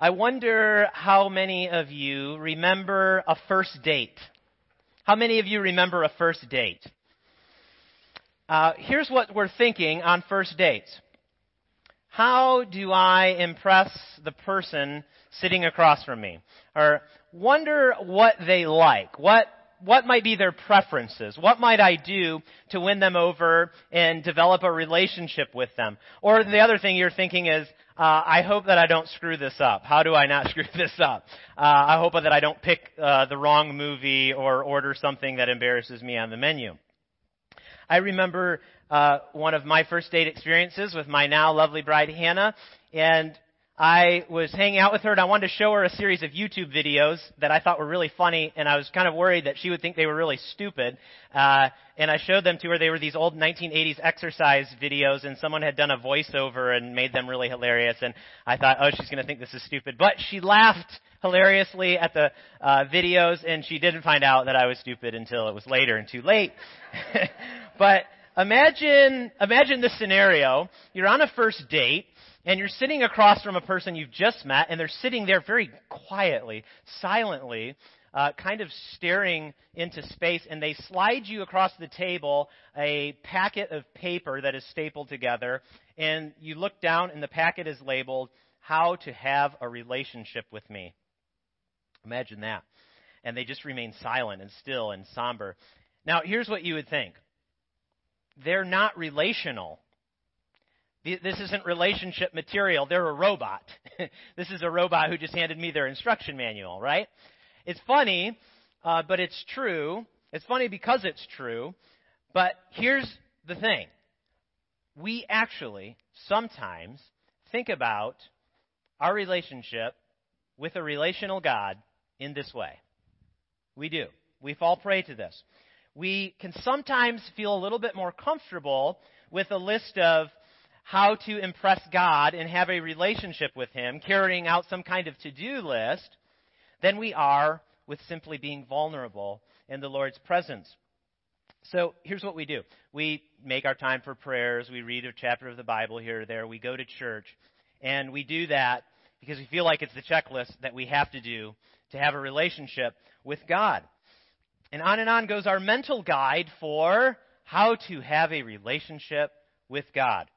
I wonder how many of you remember a first date. How many of you remember a first date? Uh, here's what we're thinking on first dates. How do I impress the person sitting across from me? Or wonder what they like. What what might be their preferences? What might I do to win them over and develop a relationship with them? Or the other thing you're thinking is, uh, I hope that I don't screw this up. How do I not screw this up? Uh, I hope that I don't pick uh, the wrong movie or order something that embarrasses me on the menu. I remember uh, one of my first date experiences with my now lovely bride Hannah, and I was hanging out with her and I wanted to show her a series of YouTube videos that I thought were really funny and I was kind of worried that she would think they were really stupid. Uh, and I showed them to her. They were these old 1980s exercise videos and someone had done a voiceover and made them really hilarious and I thought, oh, she's going to think this is stupid. But she laughed hilariously at the uh, videos and she didn't find out that I was stupid until it was later and too late. but imagine, imagine this scenario. You're on a first date and you're sitting across from a person you've just met, and they're sitting there very quietly, silently, uh, kind of staring into space, and they slide you across the table a packet of paper that is stapled together, and you look down, and the packet is labeled, How to Have a Relationship with Me. Imagine that. And they just remain silent and still and somber. Now, here's what you would think they're not relational this isn't relationship material. They're a robot. this is a robot who just handed me their instruction manual, right? It's funny, uh, but it's true. It's funny because it's true. But here's the thing we actually sometimes think about our relationship with a relational God in this way. We do. We fall prey to this. We can sometimes feel a little bit more comfortable with a list of how to impress God and have a relationship with Him, carrying out some kind of to do list, than we are with simply being vulnerable in the Lord's presence. So here's what we do we make our time for prayers, we read a chapter of the Bible here or there, we go to church, and we do that because we feel like it's the checklist that we have to do to have a relationship with God. And on and on goes our mental guide for how to have a relationship with God.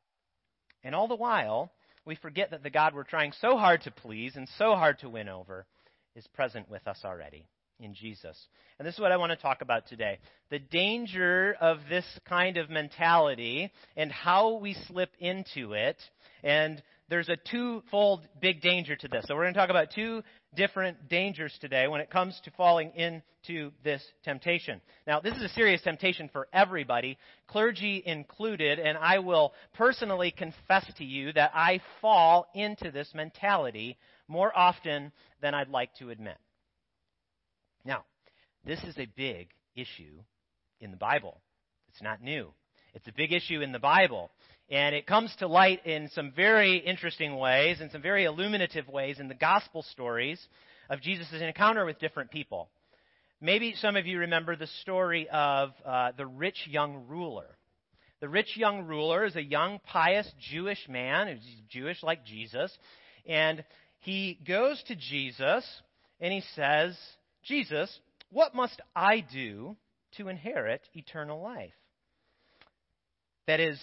And all the while, we forget that the God we're trying so hard to please and so hard to win over is present with us already in Jesus. And this is what I want to talk about today. The danger of this kind of mentality and how we slip into it and there's a twofold big danger to this. So we're going to talk about two different dangers today when it comes to falling into this temptation. Now, this is a serious temptation for everybody, clergy included, and I will personally confess to you that I fall into this mentality more often than I'd like to admit. Now, this is a big issue in the Bible. It's not new. It's a big issue in the Bible. And it comes to light in some very interesting ways and some very illuminative ways in the gospel stories of Jesus' encounter with different people. Maybe some of you remember the story of uh, the rich young ruler. The rich young ruler is a young, pious Jewish man who's Jewish like Jesus. And he goes to Jesus and he says, Jesus, what must I do to inherit eternal life? That is,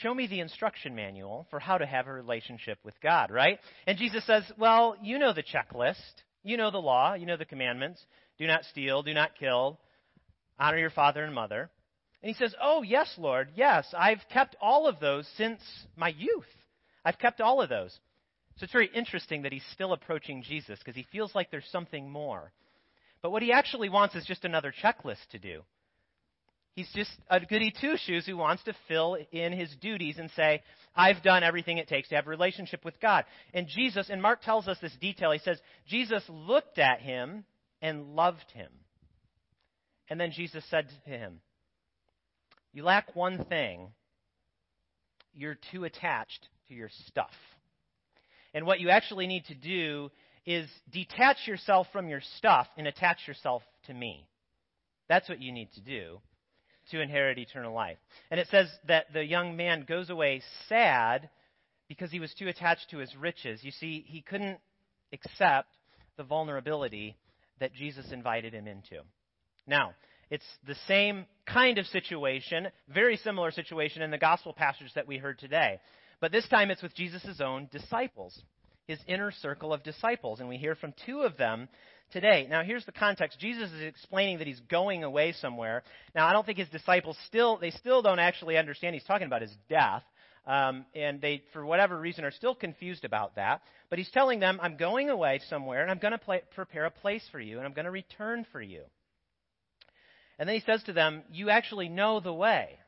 show me the instruction manual for how to have a relationship with God, right? And Jesus says, well, you know the checklist. You know the law. You know the commandments. Do not steal. Do not kill. Honor your father and mother. And he says, oh, yes, Lord. Yes, I've kept all of those since my youth. I've kept all of those. So it's very interesting that he's still approaching Jesus because he feels like there's something more. But what he actually wants is just another checklist to do. He's just a goody two shoes who wants to fill in his duties and say, I've done everything it takes to have a relationship with God. And Jesus, and Mark tells us this detail, he says, Jesus looked at him and loved him. And then Jesus said to him, You lack one thing. You're too attached to your stuff. And what you actually need to do is detach yourself from your stuff and attach yourself to me. That's what you need to do to inherit eternal life. And it says that the young man goes away sad because he was too attached to his riches. You see, he couldn't accept the vulnerability that Jesus invited him into. Now, it's the same kind of situation, very similar situation in the gospel passage that we heard today. But this time it's with Jesus' own disciples, his inner circle of disciples. And we hear from two of them today. Now, here's the context. Jesus is explaining that he's going away somewhere. Now, I don't think his disciples still, they still don't actually understand he's talking about his death. Um, and they, for whatever reason, are still confused about that. But he's telling them, I'm going away somewhere, and I'm going to prepare a place for you, and I'm going to return for you. And then he says to them, You actually know the way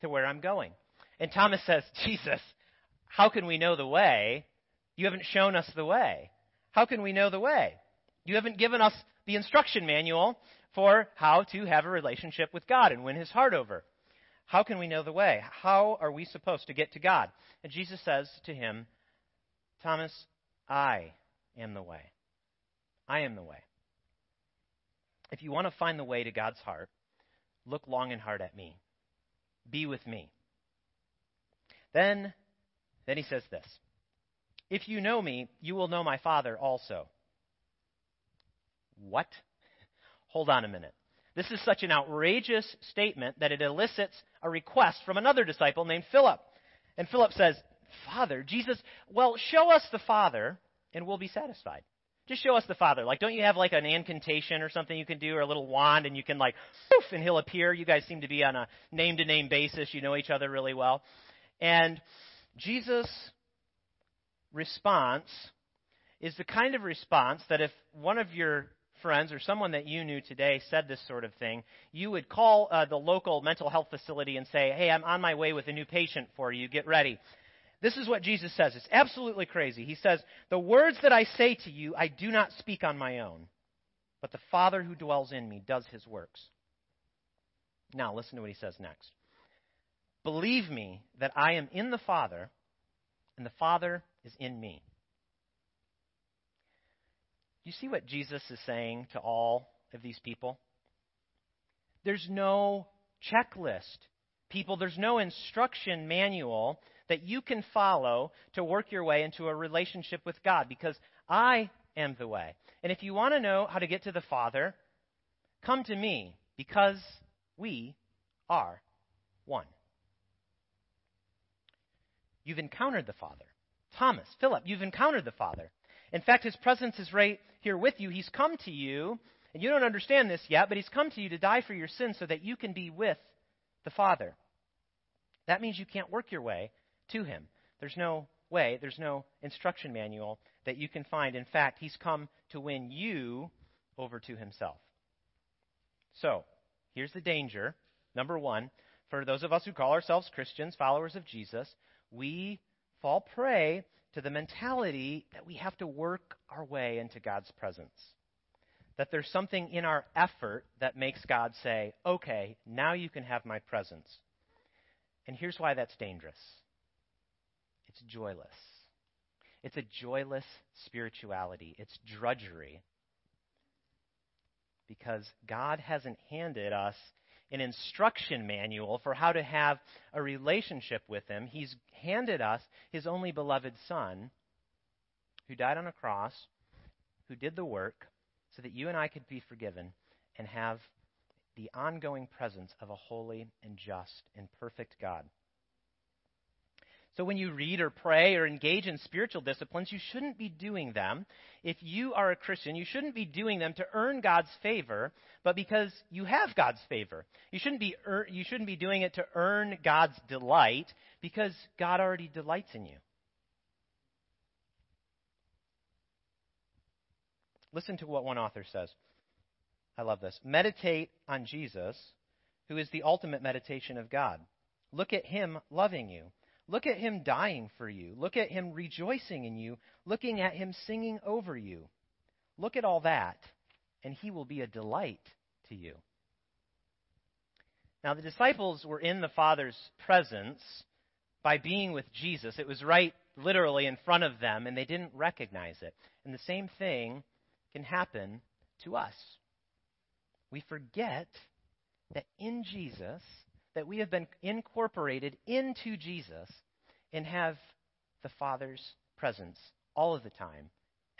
to where I'm going. And Thomas says, Jesus, how can we know the way? You haven't shown us the way. How can we know the way? You haven't given us the instruction manual for how to have a relationship with God and win his heart over. How can we know the way? How are we supposed to get to God? And Jesus says to him, Thomas, I am the way. I am the way. If you want to find the way to God's heart, look long and hard at me. Be with me. Then, then he says this If you know me, you will know my Father also. What? Hold on a minute. This is such an outrageous statement that it elicits a request from another disciple named Philip. And Philip says, Father, Jesus, well, show us the Father, and we'll be satisfied. Just show us the Father. Like, don't you have like an incantation or something you can do, or a little wand, and you can like, poof, and he'll appear. You guys seem to be on a name to name basis. You know each other really well. And Jesus' response is the kind of response that if one of your friends or someone that you knew today said this sort of thing, you would call uh, the local mental health facility and say, Hey, I'm on my way with a new patient for you. Get ready. This is what Jesus says. It's absolutely crazy. He says, The words that I say to you, I do not speak on my own, but the Father who dwells in me does his works. Now, listen to what he says next. Believe me that I am in the Father, and the Father is in me. You see what Jesus is saying to all of these people? There's no checklist. People, there's no instruction manual that you can follow to work your way into a relationship with God because I am the way. And if you want to know how to get to the Father, come to me because we are one. You've encountered the Father. Thomas, Philip, you've encountered the Father. In fact, his presence is right here with you. He's come to you, and you don't understand this yet, but he's come to you to die for your sins so that you can be with the Father. That means you can't work your way to him. There's no way, there's no instruction manual that you can find. In fact, he's come to win you over to himself. So, here's the danger. Number one, for those of us who call ourselves Christians, followers of Jesus, we fall prey to the mentality that we have to work our way into God's presence. That there's something in our effort that makes God say, okay, now you can have my presence. And here's why that's dangerous it's joyless. It's a joyless spirituality, it's drudgery. Because God hasn't handed us an instruction manual for how to have a relationship with Him. He's handed us His only beloved Son, who died on a cross, who did the work, so that you and I could be forgiven and have the ongoing presence of a holy and just and perfect God. So when you read or pray or engage in spiritual disciplines, you shouldn't be doing them. If you are a Christian, you shouldn't be doing them to earn God's favor, but because you have God's favor. You shouldn't be er- you shouldn't be doing it to earn God's delight because God already delights in you. Listen to what one author says. I love this. Meditate on Jesus, who is the ultimate meditation of God. Look at him loving you Look at him dying for you. Look at him rejoicing in you. Looking at him singing over you. Look at all that, and he will be a delight to you. Now, the disciples were in the Father's presence by being with Jesus. It was right literally in front of them, and they didn't recognize it. And the same thing can happen to us. We forget that in Jesus, that we have been incorporated into Jesus and have the Father's presence all of the time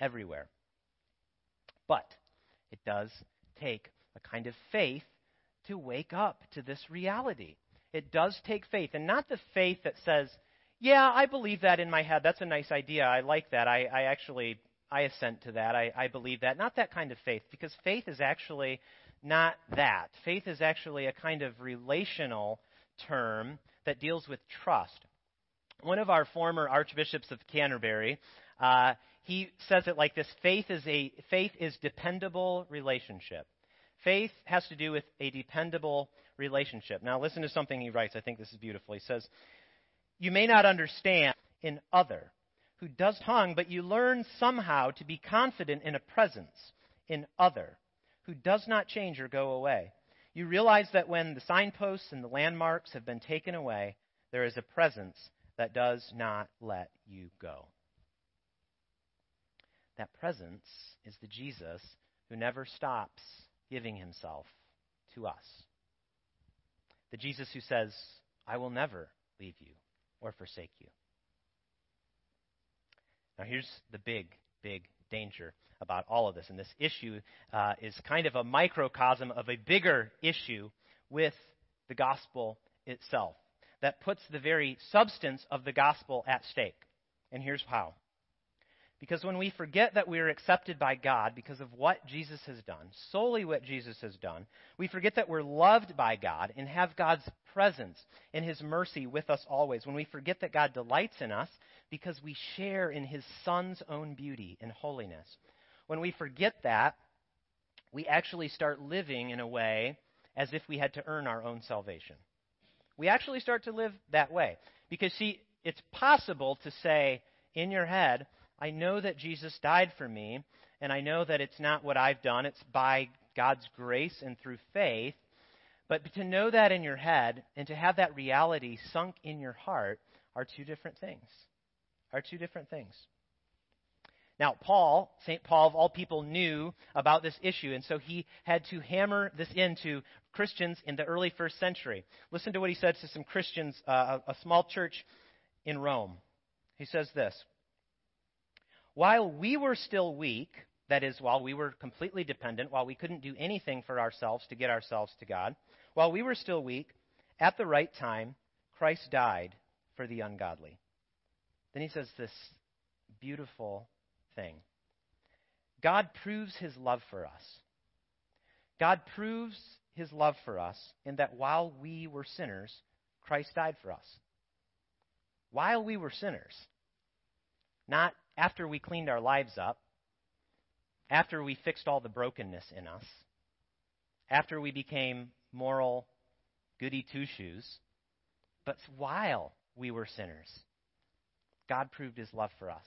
everywhere. But it does take a kind of faith to wake up to this reality. It does take faith, and not the faith that says, yeah, I believe that in my head. That's a nice idea. I like that. I, I actually I assent to that. I, I believe that. Not that kind of faith, because faith is actually not that. Faith is actually a kind of relational term that deals with trust. One of our former archbishops of Canterbury, uh, he says it like this: faith is a faith is dependable relationship. Faith has to do with a dependable relationship. Now, listen to something he writes. I think this is beautiful. He says, You may not understand in other who does tongue, but you learn somehow to be confident in a presence in other who does not change or go away. You realize that when the signposts and the landmarks have been taken away, there is a presence that does not let you go. That presence is the Jesus who never stops giving himself to us. The Jesus who says, I will never leave you or forsake you. Now, here's the big, big danger about all of this. And this issue uh, is kind of a microcosm of a bigger issue with the gospel itself that puts the very substance of the gospel at stake. And here's how. Because when we forget that we are accepted by God because of what Jesus has done, solely what Jesus has done, we forget that we're loved by God and have God's presence and His mercy with us always. When we forget that God delights in us because we share in His Son's own beauty and holiness. When we forget that, we actually start living in a way as if we had to earn our own salvation. We actually start to live that way. Because, see, it's possible to say in your head, I know that Jesus died for me, and I know that it's not what I've done, it's by God's grace and through faith. But to know that in your head and to have that reality sunk in your heart are two different things. Are two different things. Now, Paul, St. Paul of all people, knew about this issue, and so he had to hammer this into Christians in the early first century. Listen to what he said to some Christians, uh, a small church in Rome. He says this while we were still weak, that is, while we were completely dependent, while we couldn't do anything for ourselves to get ourselves to God, while we were still weak, at the right time, Christ died for the ungodly. Then he says this beautiful thing God proves his love for us. God proves his love for us in that while we were sinners, Christ died for us. While we were sinners. Not after we cleaned our lives up, after we fixed all the brokenness in us, after we became moral goody two shoes, but while we were sinners, God proved his love for us.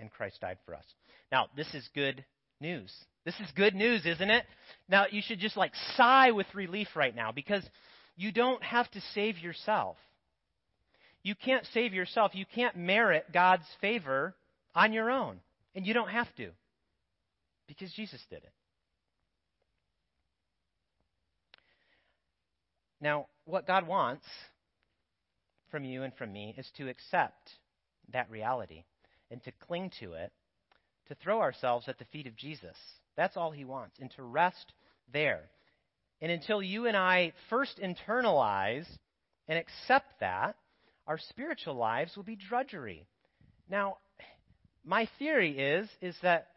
And Christ died for us. Now, this is good news. This is good news, isn't it? Now, you should just like sigh with relief right now because you don't have to save yourself. You can't save yourself. You can't merit God's favor on your own. And you don't have to because Jesus did it. Now, what God wants from you and from me is to accept that reality and to cling to it, to throw ourselves at the feet of Jesus. That's all He wants, and to rest there. And until you and I first internalize and accept that, our spiritual lives will be drudgery. Now, my theory is is that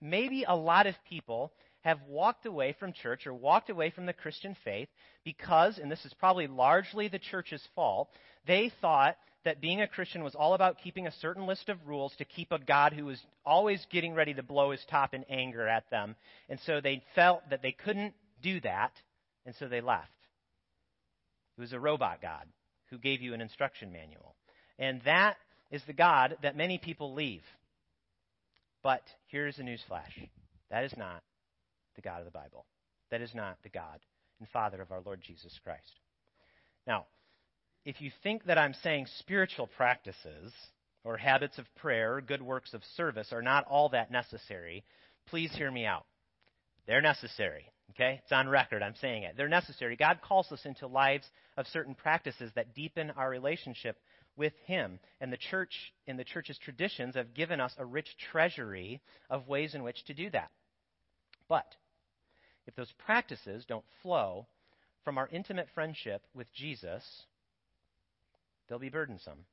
maybe a lot of people have walked away from church or walked away from the Christian faith because, and this is probably largely the church's fault, they thought that being a Christian was all about keeping a certain list of rules to keep a God who was always getting ready to blow his top in anger at them. And so they felt that they couldn't do that, and so they left. It was a robot God who gave you an instruction manual. And that is the God that many people leave. But here's a newsflash that is not the God of the Bible. That is not the God and Father of our Lord Jesus Christ. Now, if you think that I'm saying spiritual practices or habits of prayer or good works of service are not all that necessary, please hear me out. They're necessary. Okay? It's on record. I'm saying it. They're necessary. God calls us into lives of certain practices that deepen our relationship with him. And the church, in the church's traditions, have given us a rich treasury of ways in which to do that. But if those practices don't flow from our intimate friendship with Jesus, they'll be burdensome.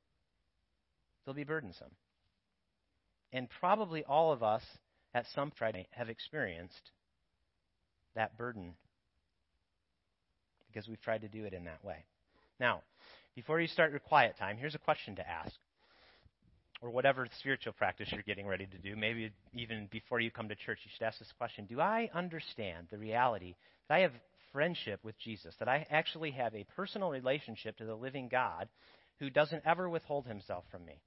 They'll be burdensome. And probably all of us at some point have experienced that burden because we've tried to do it in that way. Now, before you start your quiet time, here's a question to ask. Or whatever spiritual practice you're getting ready to do, maybe even before you come to church, you should ask this question Do I understand the reality that I have friendship with Jesus, that I actually have a personal relationship to the living God who doesn't ever withhold himself from me?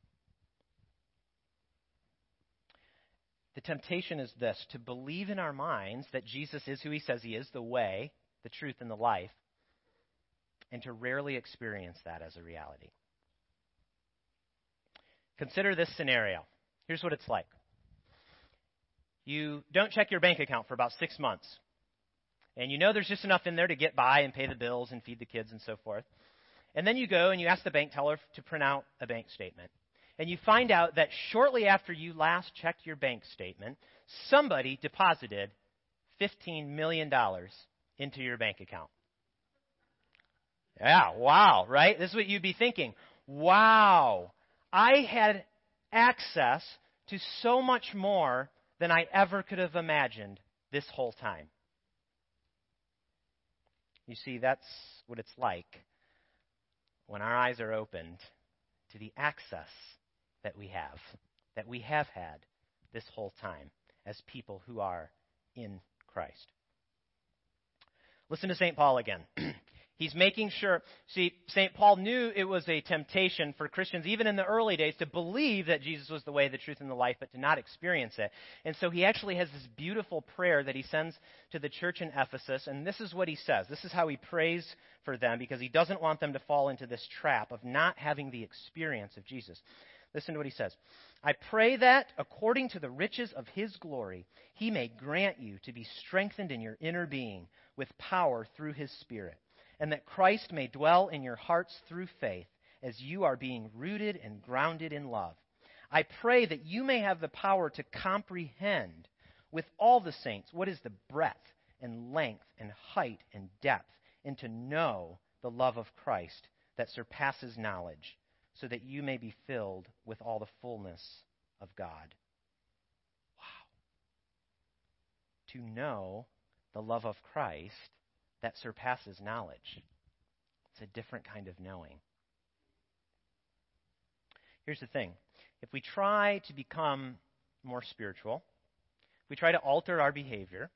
The temptation is this to believe in our minds that Jesus is who he says he is, the way, the truth, and the life, and to rarely experience that as a reality. Consider this scenario. Here's what it's like you don't check your bank account for about six months, and you know there's just enough in there to get by and pay the bills and feed the kids and so forth. And then you go and you ask the bank teller to print out a bank statement. And you find out that shortly after you last checked your bank statement, somebody deposited $15 million into your bank account. Yeah, wow, right? This is what you'd be thinking. Wow, I had access to so much more than I ever could have imagined this whole time. You see, that's what it's like when our eyes are opened to the access that we have, that we have had this whole time as people who are in Christ. Listen to St. Paul again. He's making sure. See, St. Paul knew it was a temptation for Christians, even in the early days, to believe that Jesus was the way, the truth, and the life, but to not experience it. And so he actually has this beautiful prayer that he sends to the church in Ephesus. And this is what he says. This is how he prays for them because he doesn't want them to fall into this trap of not having the experience of Jesus. Listen to what he says. I pray that, according to the riches of his glory, he may grant you to be strengthened in your inner being with power through his Spirit and that Christ may dwell in your hearts through faith as you are being rooted and grounded in love. I pray that you may have the power to comprehend with all the saints what is the breadth and length and height and depth, and to know the love of Christ that surpasses knowledge, so that you may be filled with all the fullness of God. Wow. To know the love of Christ that surpasses knowledge. It's a different kind of knowing. Here's the thing if we try to become more spiritual, if we try to alter our behavior,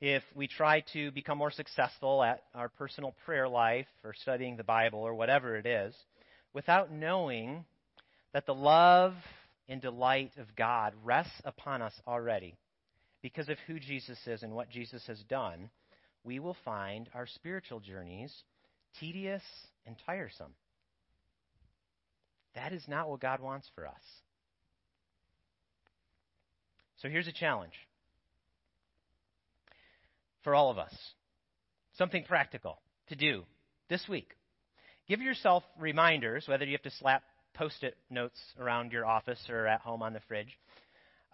if we try to become more successful at our personal prayer life or studying the Bible or whatever it is, without knowing that the love and delight of God rests upon us already because of who Jesus is and what Jesus has done, we will find our spiritual journeys tedious and tiresome. That is not what God wants for us. So here's a challenge for all of us something practical to do this week. Give yourself reminders, whether you have to slap post it notes around your office or at home on the fridge,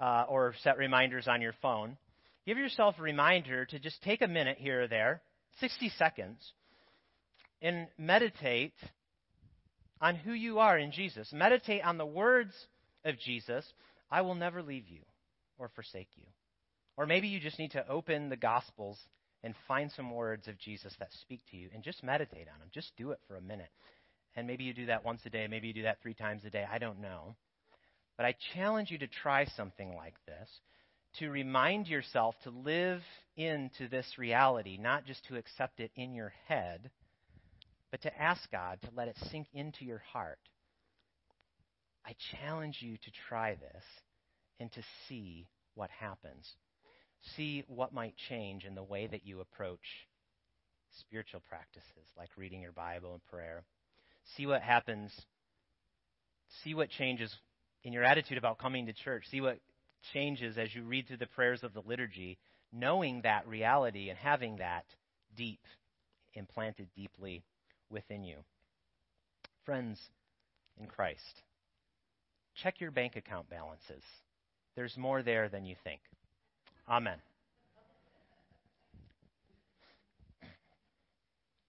uh, or set reminders on your phone. Give yourself a reminder to just take a minute here or there, 60 seconds, and meditate on who you are in Jesus. Meditate on the words of Jesus I will never leave you or forsake you. Or maybe you just need to open the Gospels and find some words of Jesus that speak to you and just meditate on them. Just do it for a minute. And maybe you do that once a day, maybe you do that three times a day. I don't know. But I challenge you to try something like this to remind yourself to live into this reality, not just to accept it in your head, but to ask God to let it sink into your heart. I challenge you to try this and to see what happens. See what might change in the way that you approach spiritual practices like reading your Bible and prayer. See what happens. See what changes in your attitude about coming to church. See what changes as you read through the prayers of the liturgy, knowing that reality and having that deep, implanted deeply within you. Friends, in Christ. Check your bank account balances. There's more there than you think. Amen.